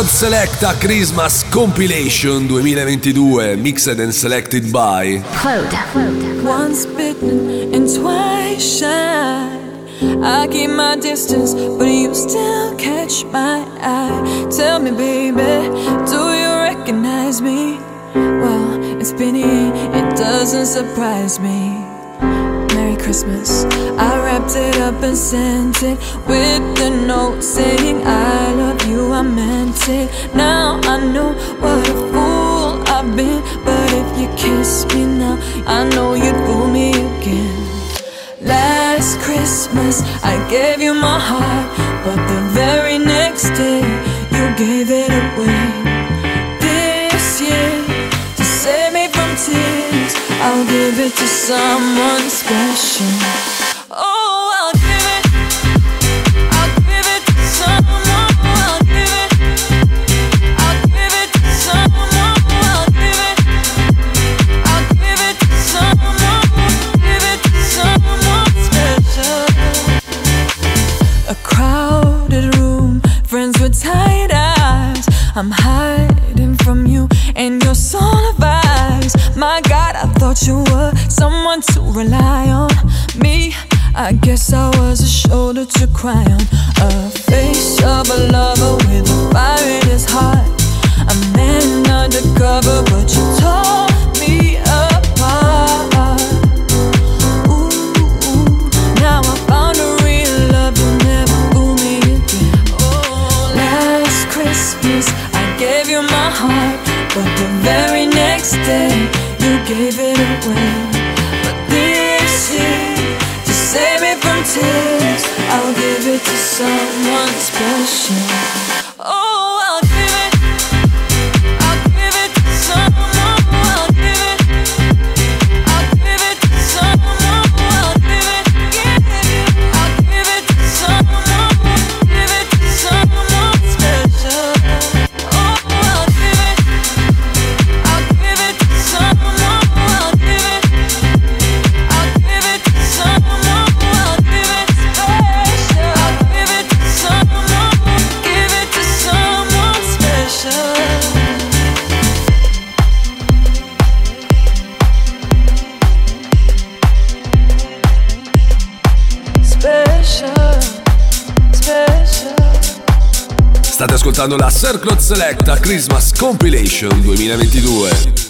Sir Claude Selecta Christmas Compilation 2022 Mixed and Selected by Claude. Once bitten and twice shy. I keep my distance, but you still catch my eye. Tell me, baby, do you recognize me? Well, it's been a it doesn't surprise me. Christmas. I wrapped it up and sent it with the note saying, I love you, I meant it. Now I know what a fool I've been, but if you kiss me now, I know you'd fool me again. Last Christmas, I gave you my heart, but the very next day, you gave it away. I'll give it to someone special. Oh, I'll give it. I'll give it to someone. I'll give it. I'll give it to someone. I'll give it. I'll give it to someone. Special. A crowded room, friends with tight eyes. I'm hiding thought you were someone to rely on. Me, I guess I was a shoulder to cry on. A face of a lover with a fire in his heart. A man undercover, but you tore me apart. Ooh, now I found a real love, you'll never fool me again. Oh, last Christmas I gave you my heart, but the very next day gave it away. But this year, to save me from tears, I'll give it to someone special. Oh, I'll give ascoltando la Sir Claude Selecta Christmas Compilation 2022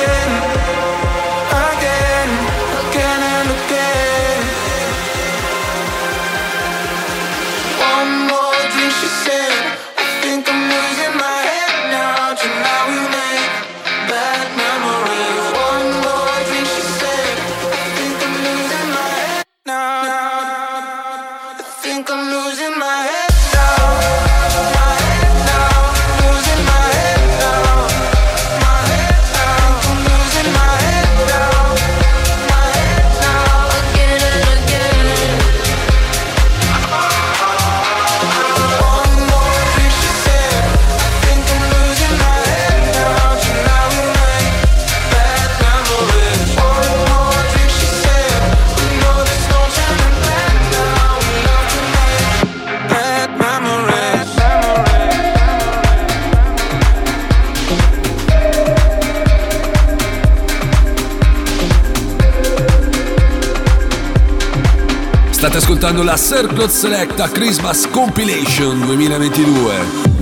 State ascoltando la Circle Selecta Christmas Compilation 2022.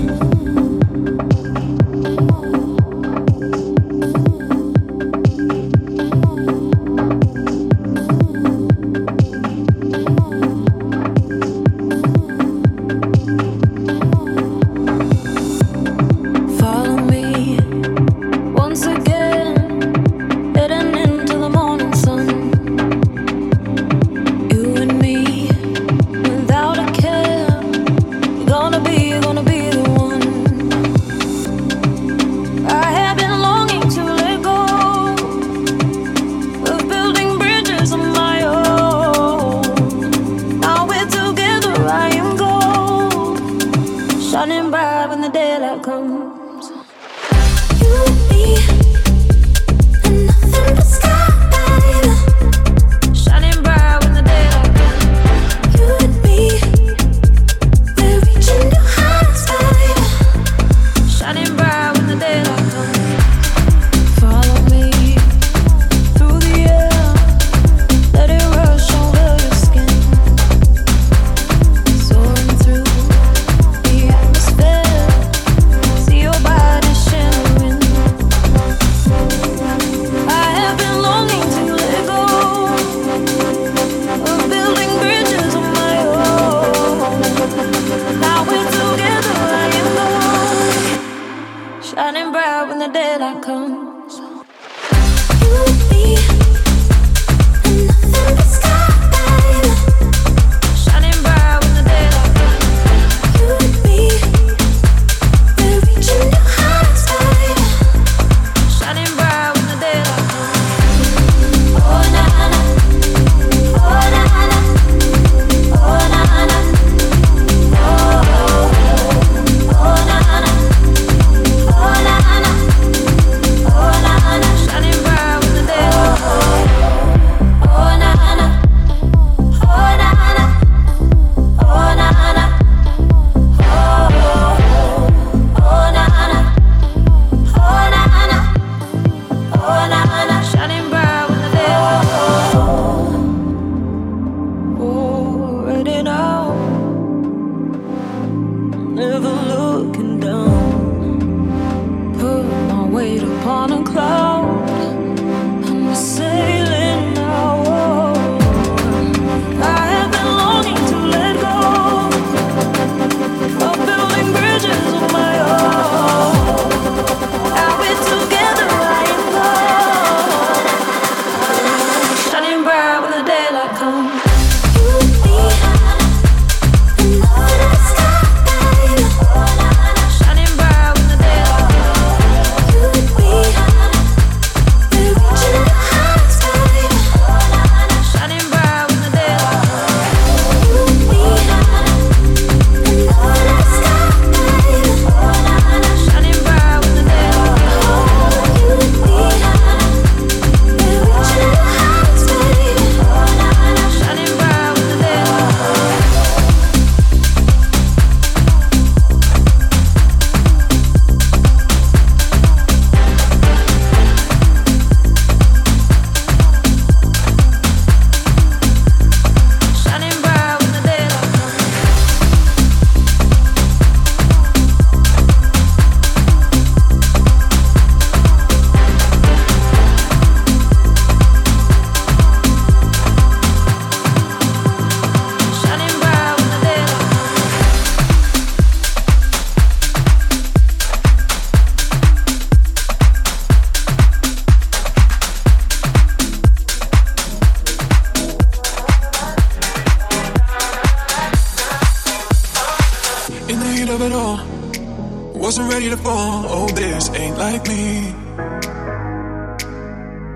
wasn't ready to fall. Oh, this ain't like me.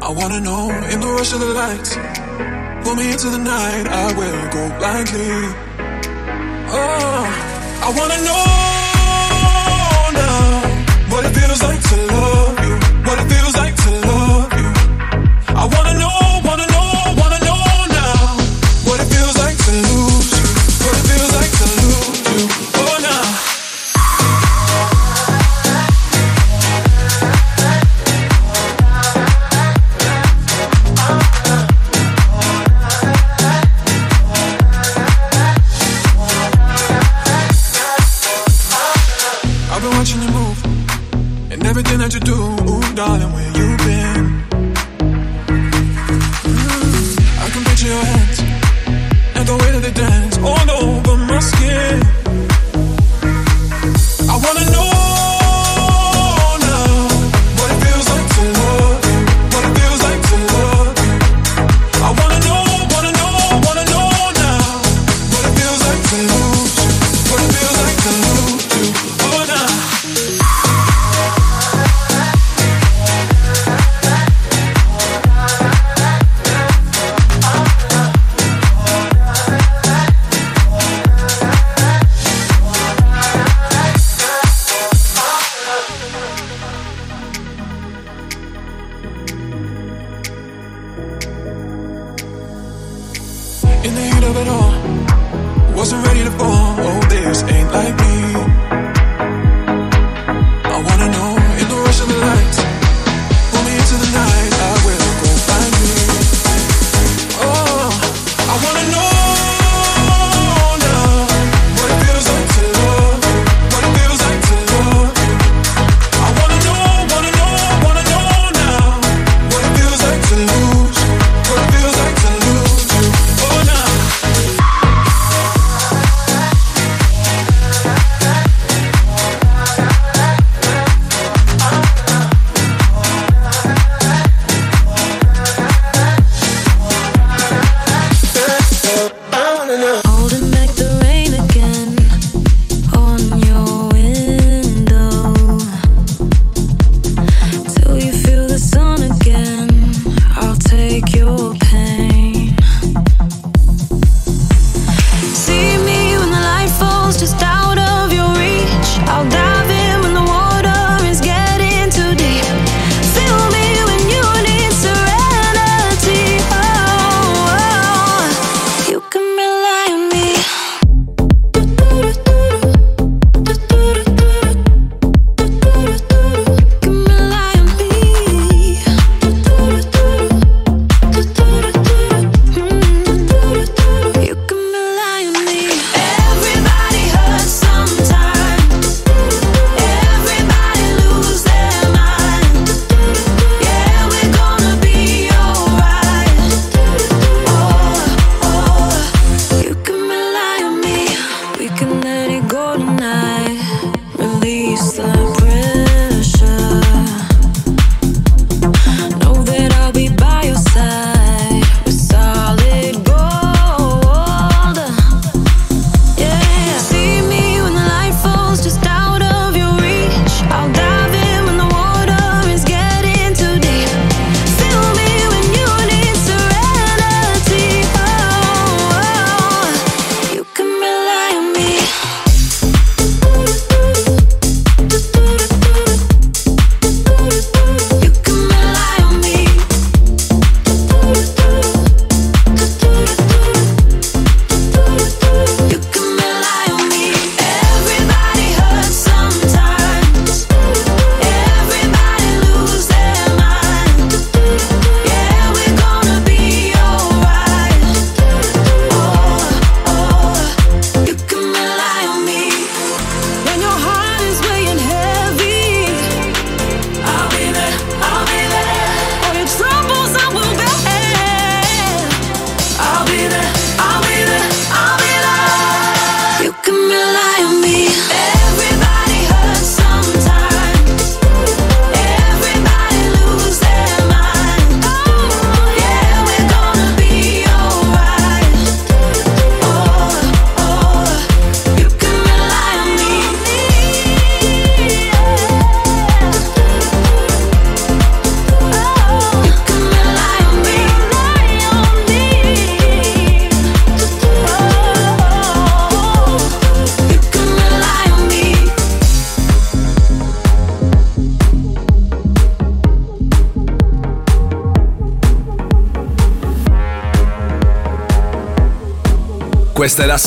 I wanna know in the rush of the lights. Pull me into the night, I will go blindly. Oh, I wanna know now what it feels like to love.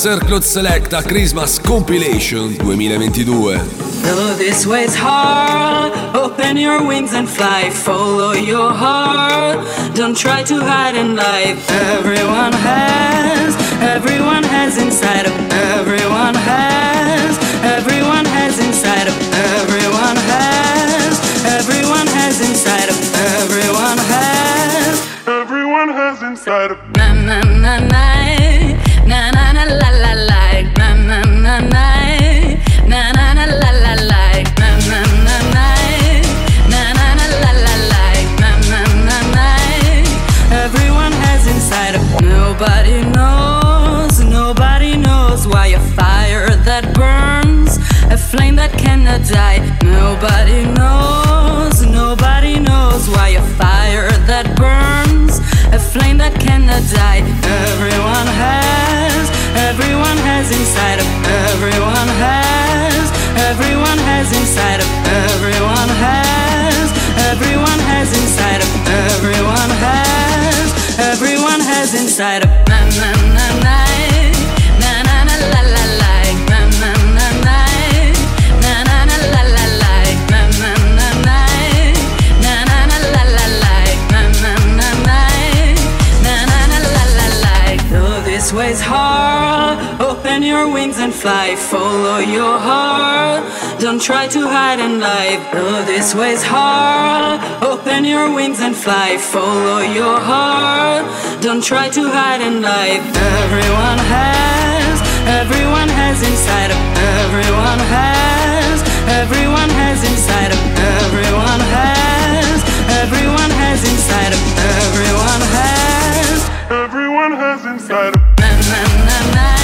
Questa è Selecta Christmas Compilation 2022. Though this way's hard, open your wings and fly. Follow your heart. Don't try to hide in life. Everyone has, everyone has inside of everyone has, everyone has inside of everyone has, everyone has inside of everyone has. Everyone has inside of Na na na na nobody knows nobody knows why a fire that burns a flame that cannot die nobody knows nobody knows why a fire that burns a flame that cannot die. Everyone has, everyone has inside of everyone has, everyone has inside of everyone has, everyone has inside of everyone has, everyone has inside of na na na your wings and fly. Follow your heart. Don't try to hide in life. Though this way's hard, open your wings and fly. Follow your heart. Don't try to hide in life. Everyone has, everyone has inside of everyone has, everyone has inside of everyone has, everyone has inside of everyone has. Everyone has inside of na na na na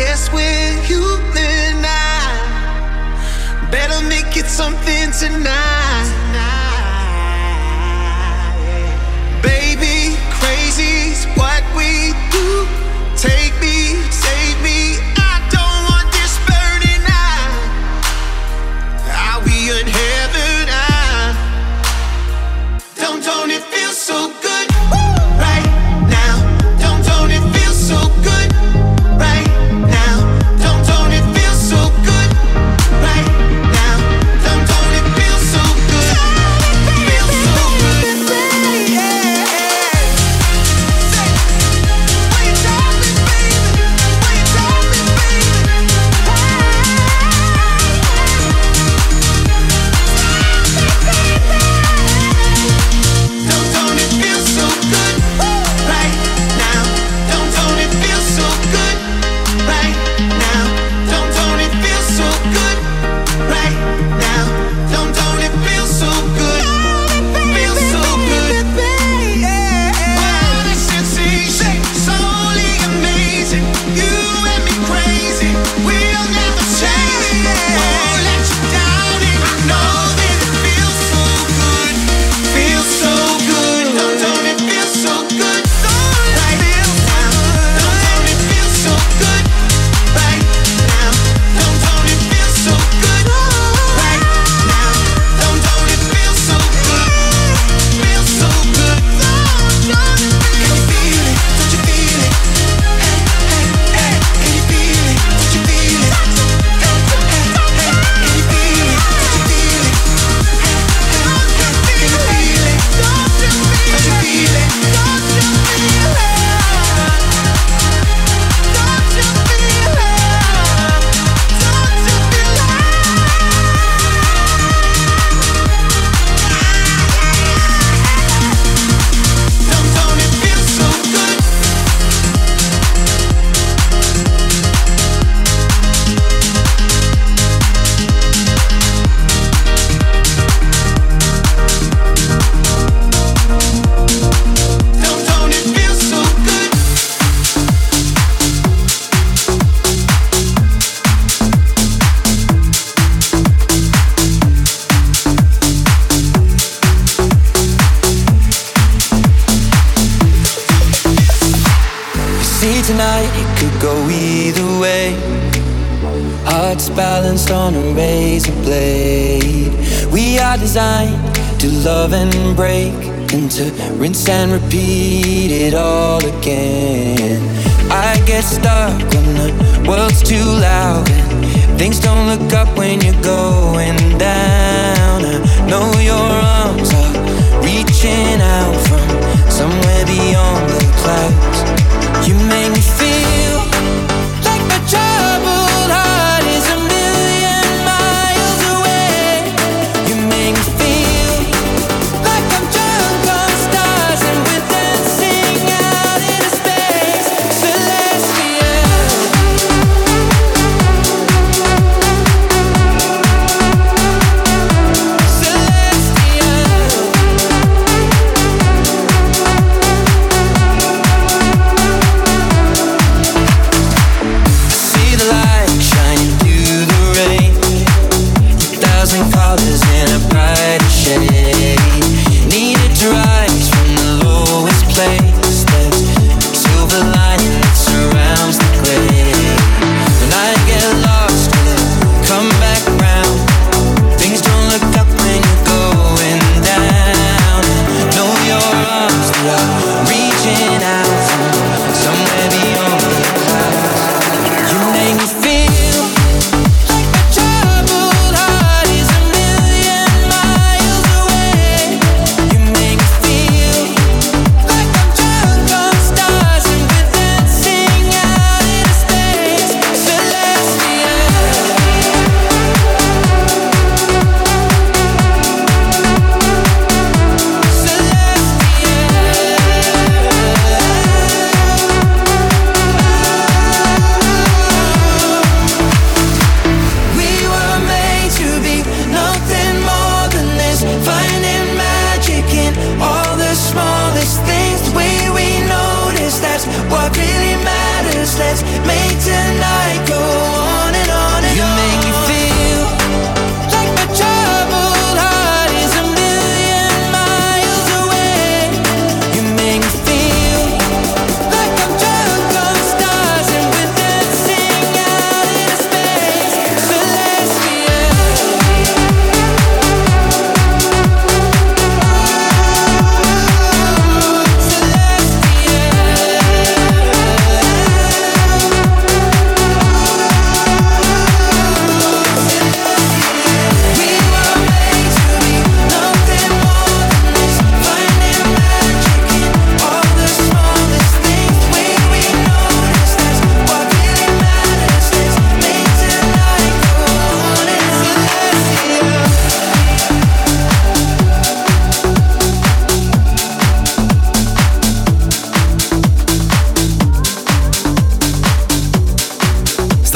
Guess we're human now. Better make it something tonight.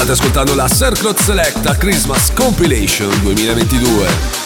State ascoltando la Circlot Selecta Christmas Compilation 2022.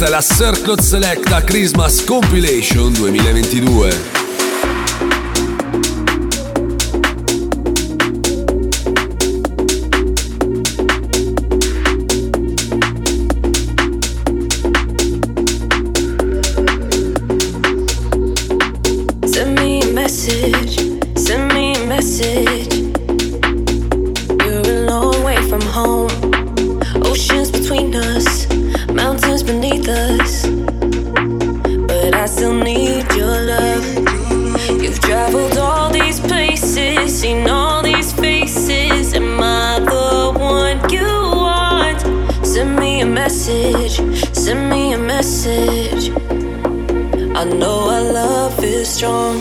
questa è la Circle Selecta Christmas Compilation 2022. Seen all these faces, am I the one you want? Send me a message, send me a message. I know our love is strong.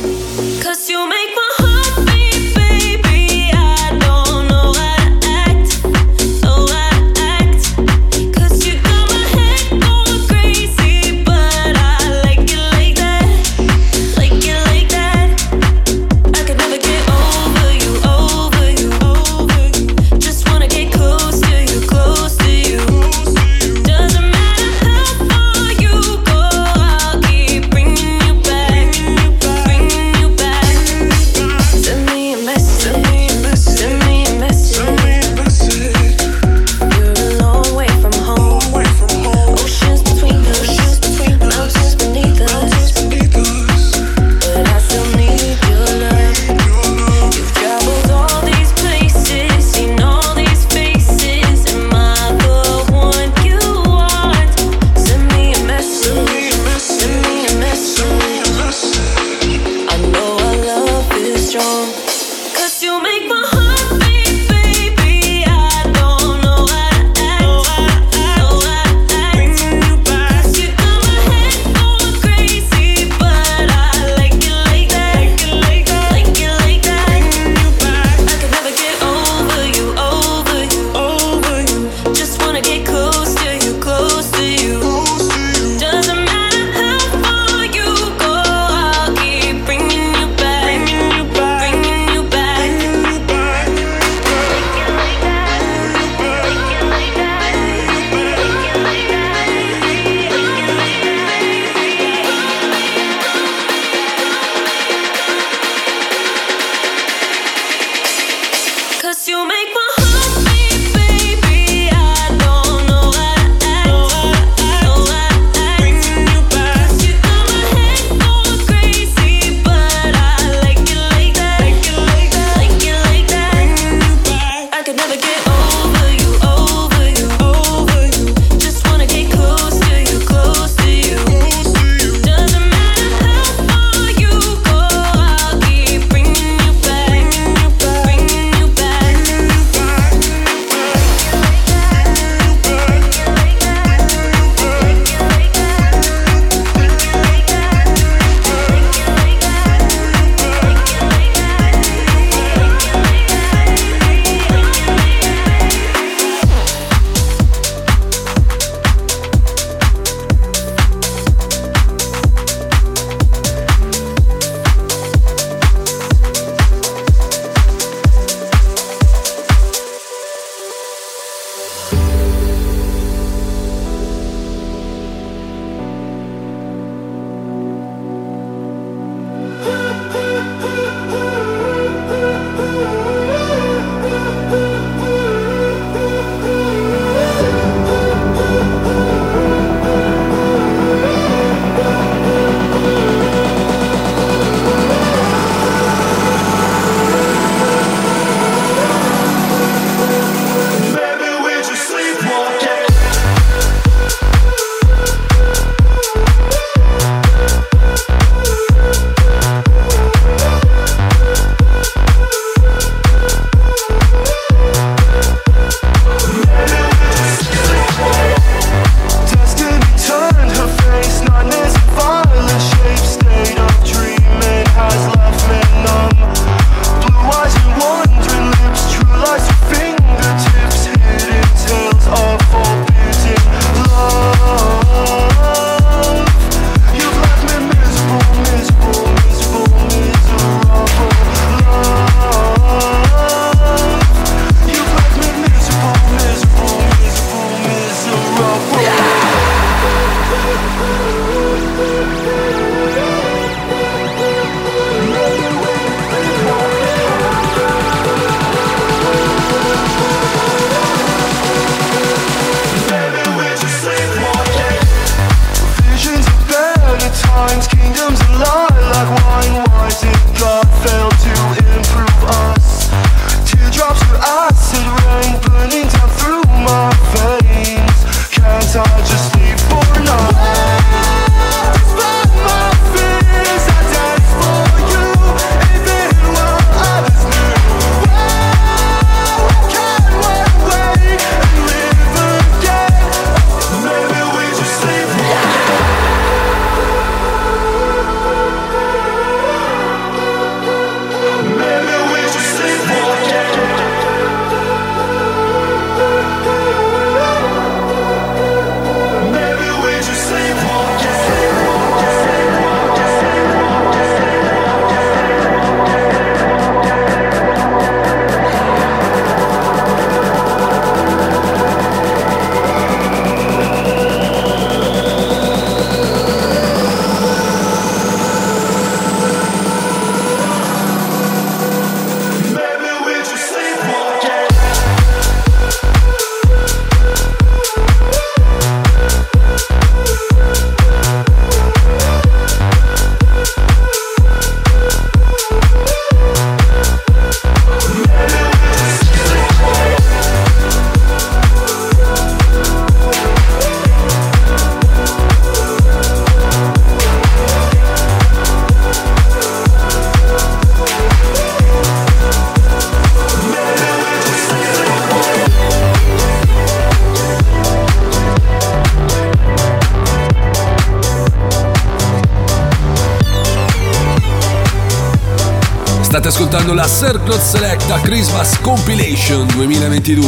Selecta Christmas Compilation 2022.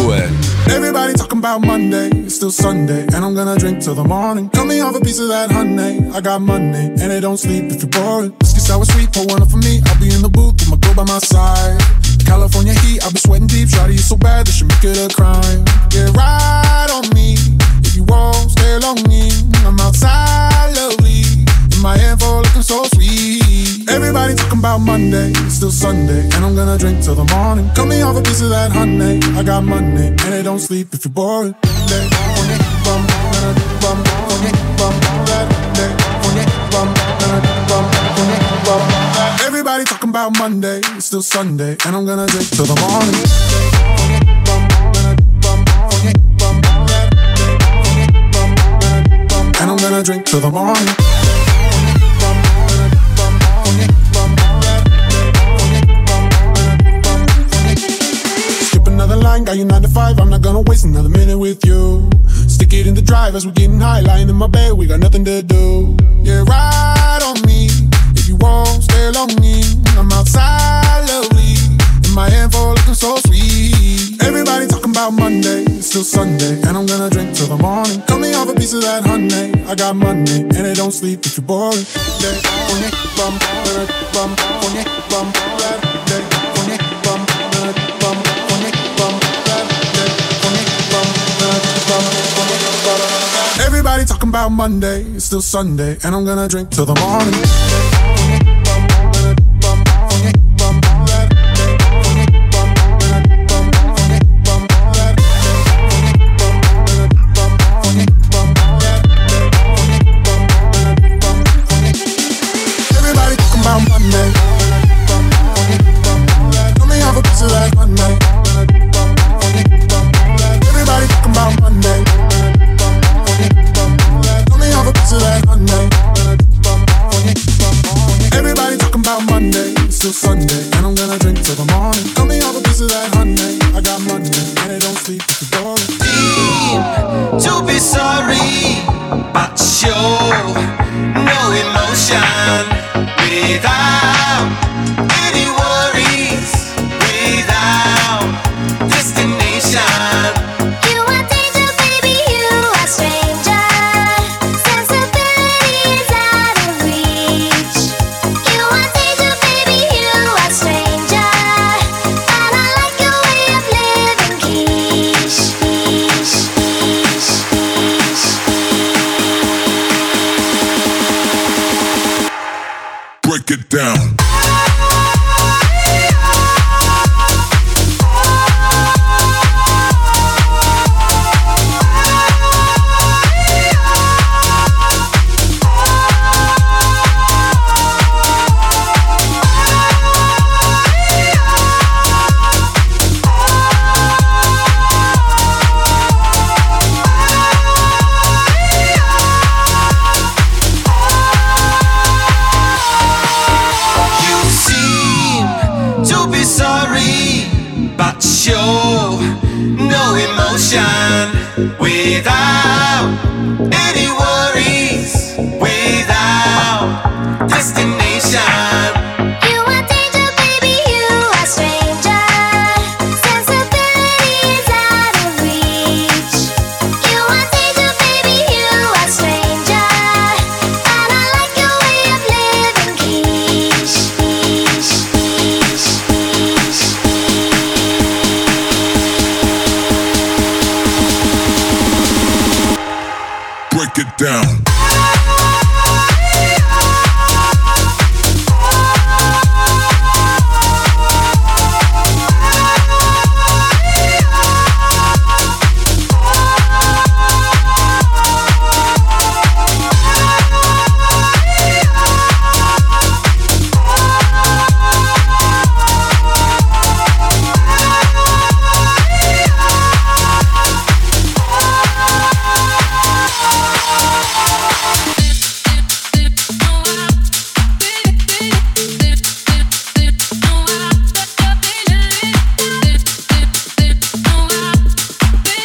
Everybody talking about Monday, it's still Sunday, and I'm gonna drink till the morning. Cut me off a piece of that honey, I got money, and it don't sleep if you're bored. Whiskey sour sweet, pour one up for me. I'll be in the booth with my girl by my side. California heat, I'll be sweating deep. Shawty, you so bad that should make it a crime. Yeah, ride on me if you won't stay longing. I'm outside, lovely, my hand for looking so sweet. Everybody talking about Monday, it's still Sunday, and I'm gonna drink till the morning. Cut me off a piece of that honey, I got money, and it don't sleep if you're bored. Day, honey, bum, gonna bum, bum, bum, gonna bum, honey, bum, that. Everybody talking about Monday, it's still Sunday, and I'm gonna drink till the morning. Bum, bum, bum, bum, bum, and I'm gonna drink till the morning. Got you 9 to 5. I'm not gonna waste another minute with you. Stick it in the drive as we're getting high, lying in my bed, we got nothing to do. Yeah, ride on me if you won't stay longing. I'm outside, lovely, in my hand for looking so sweet. Everybody talking about Monday, it's still Sunday, and I'm gonna drink till the morning. Cut me off a piece of that honey, I got money, and it don't sleep if you're bored. Yeah, about Monday, it's still Sunday, and I'm gonna drink till the morning.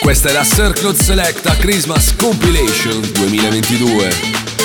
Questa è la Circle Selecta Christmas Compilation 2022.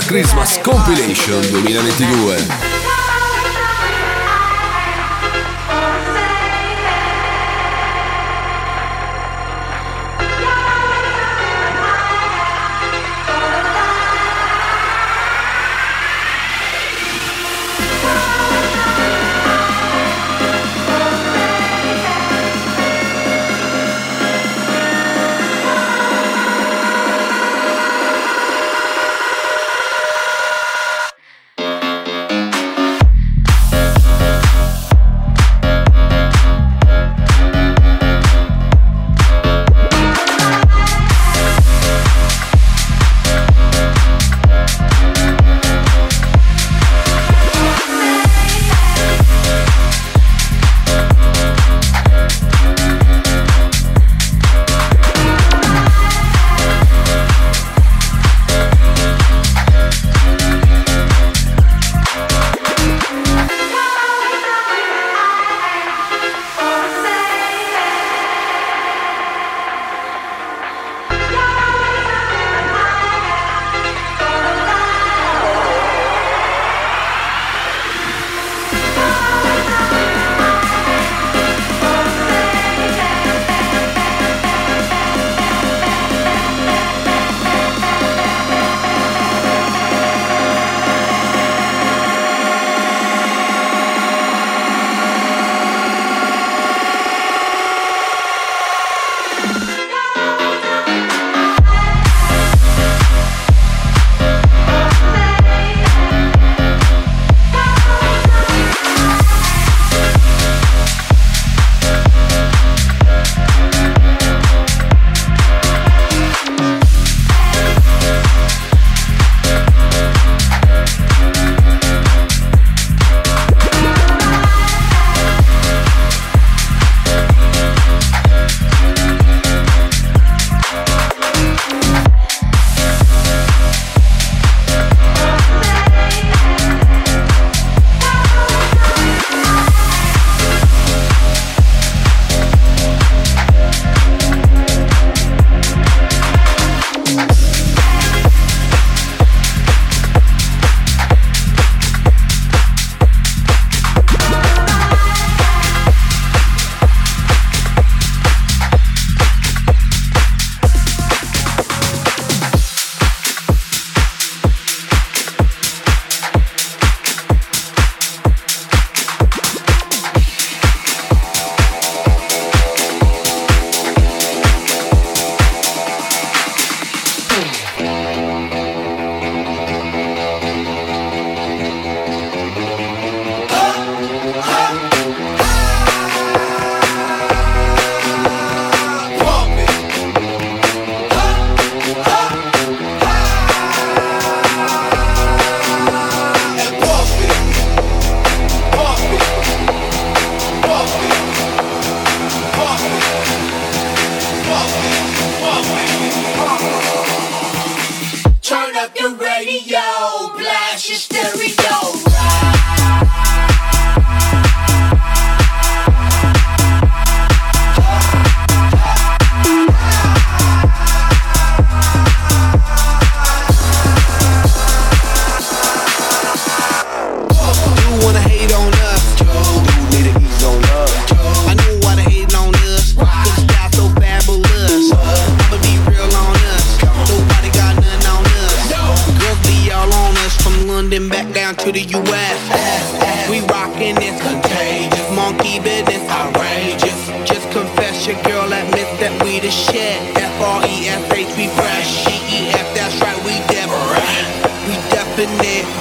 Christmas Compilation 2022.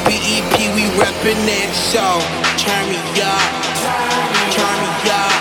BEP, we reppin' it. show. Turn me up, turn me up.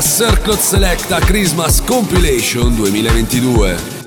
Questa è la Sir Claude Selecta Christmas Compilation 2022.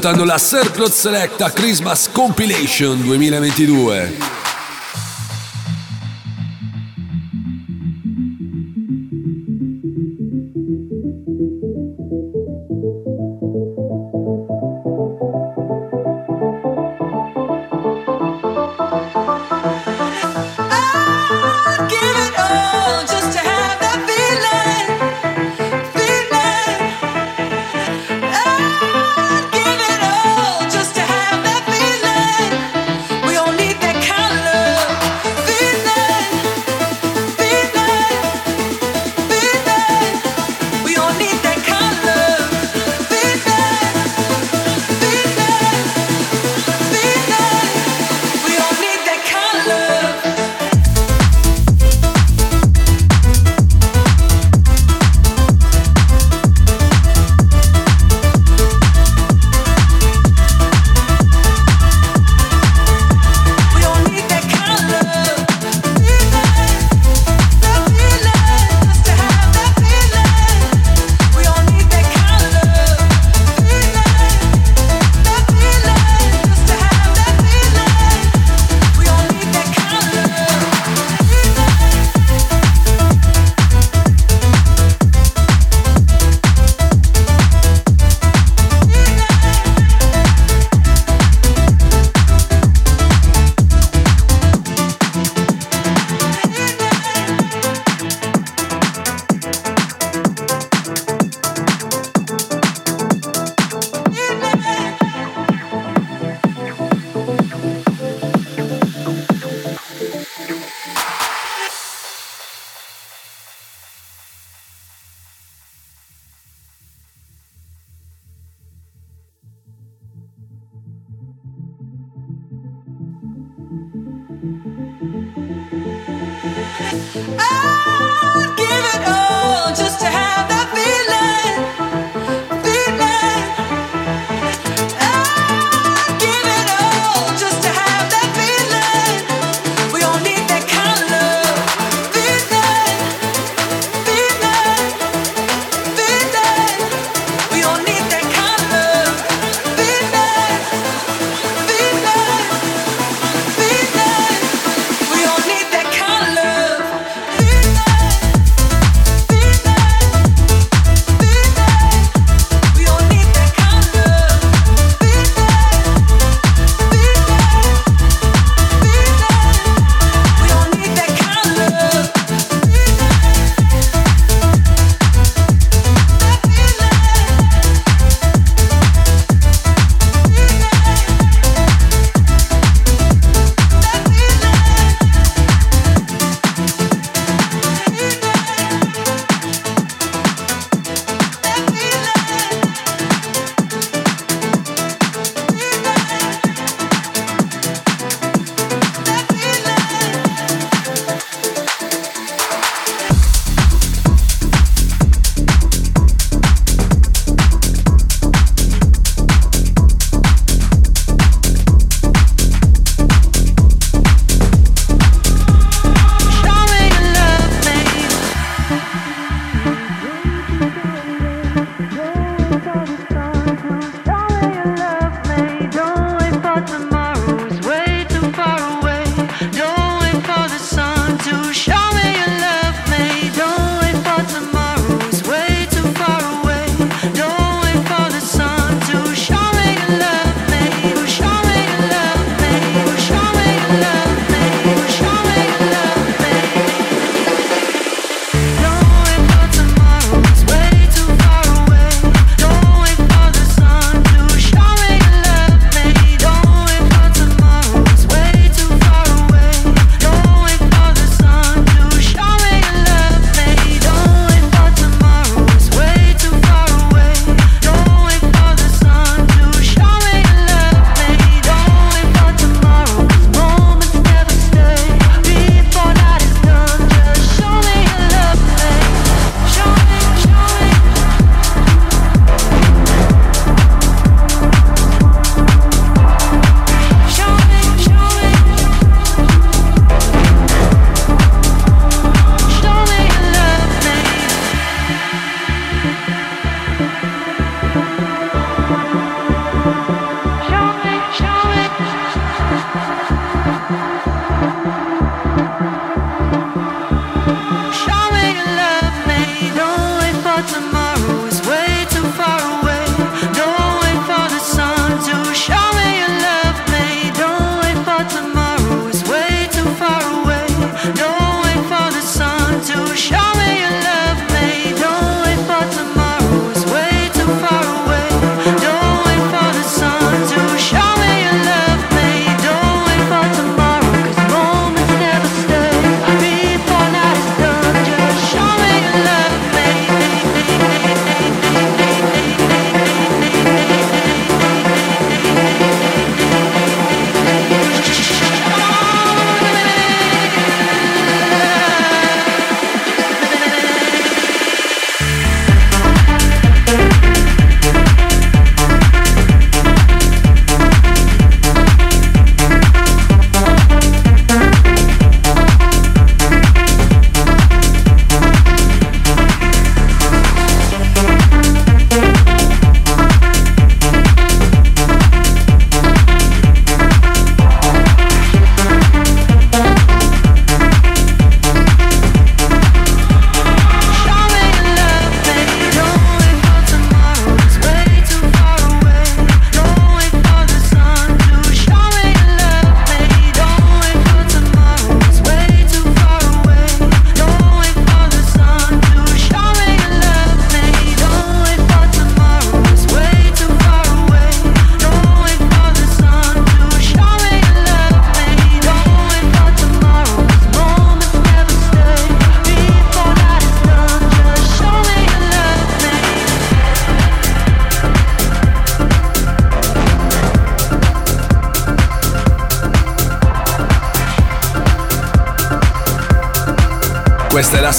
Ascoltando la Circle Selecta Christmas Compilation 2022.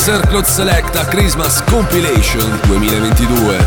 Circle Selecta Christmas Compilation 2022.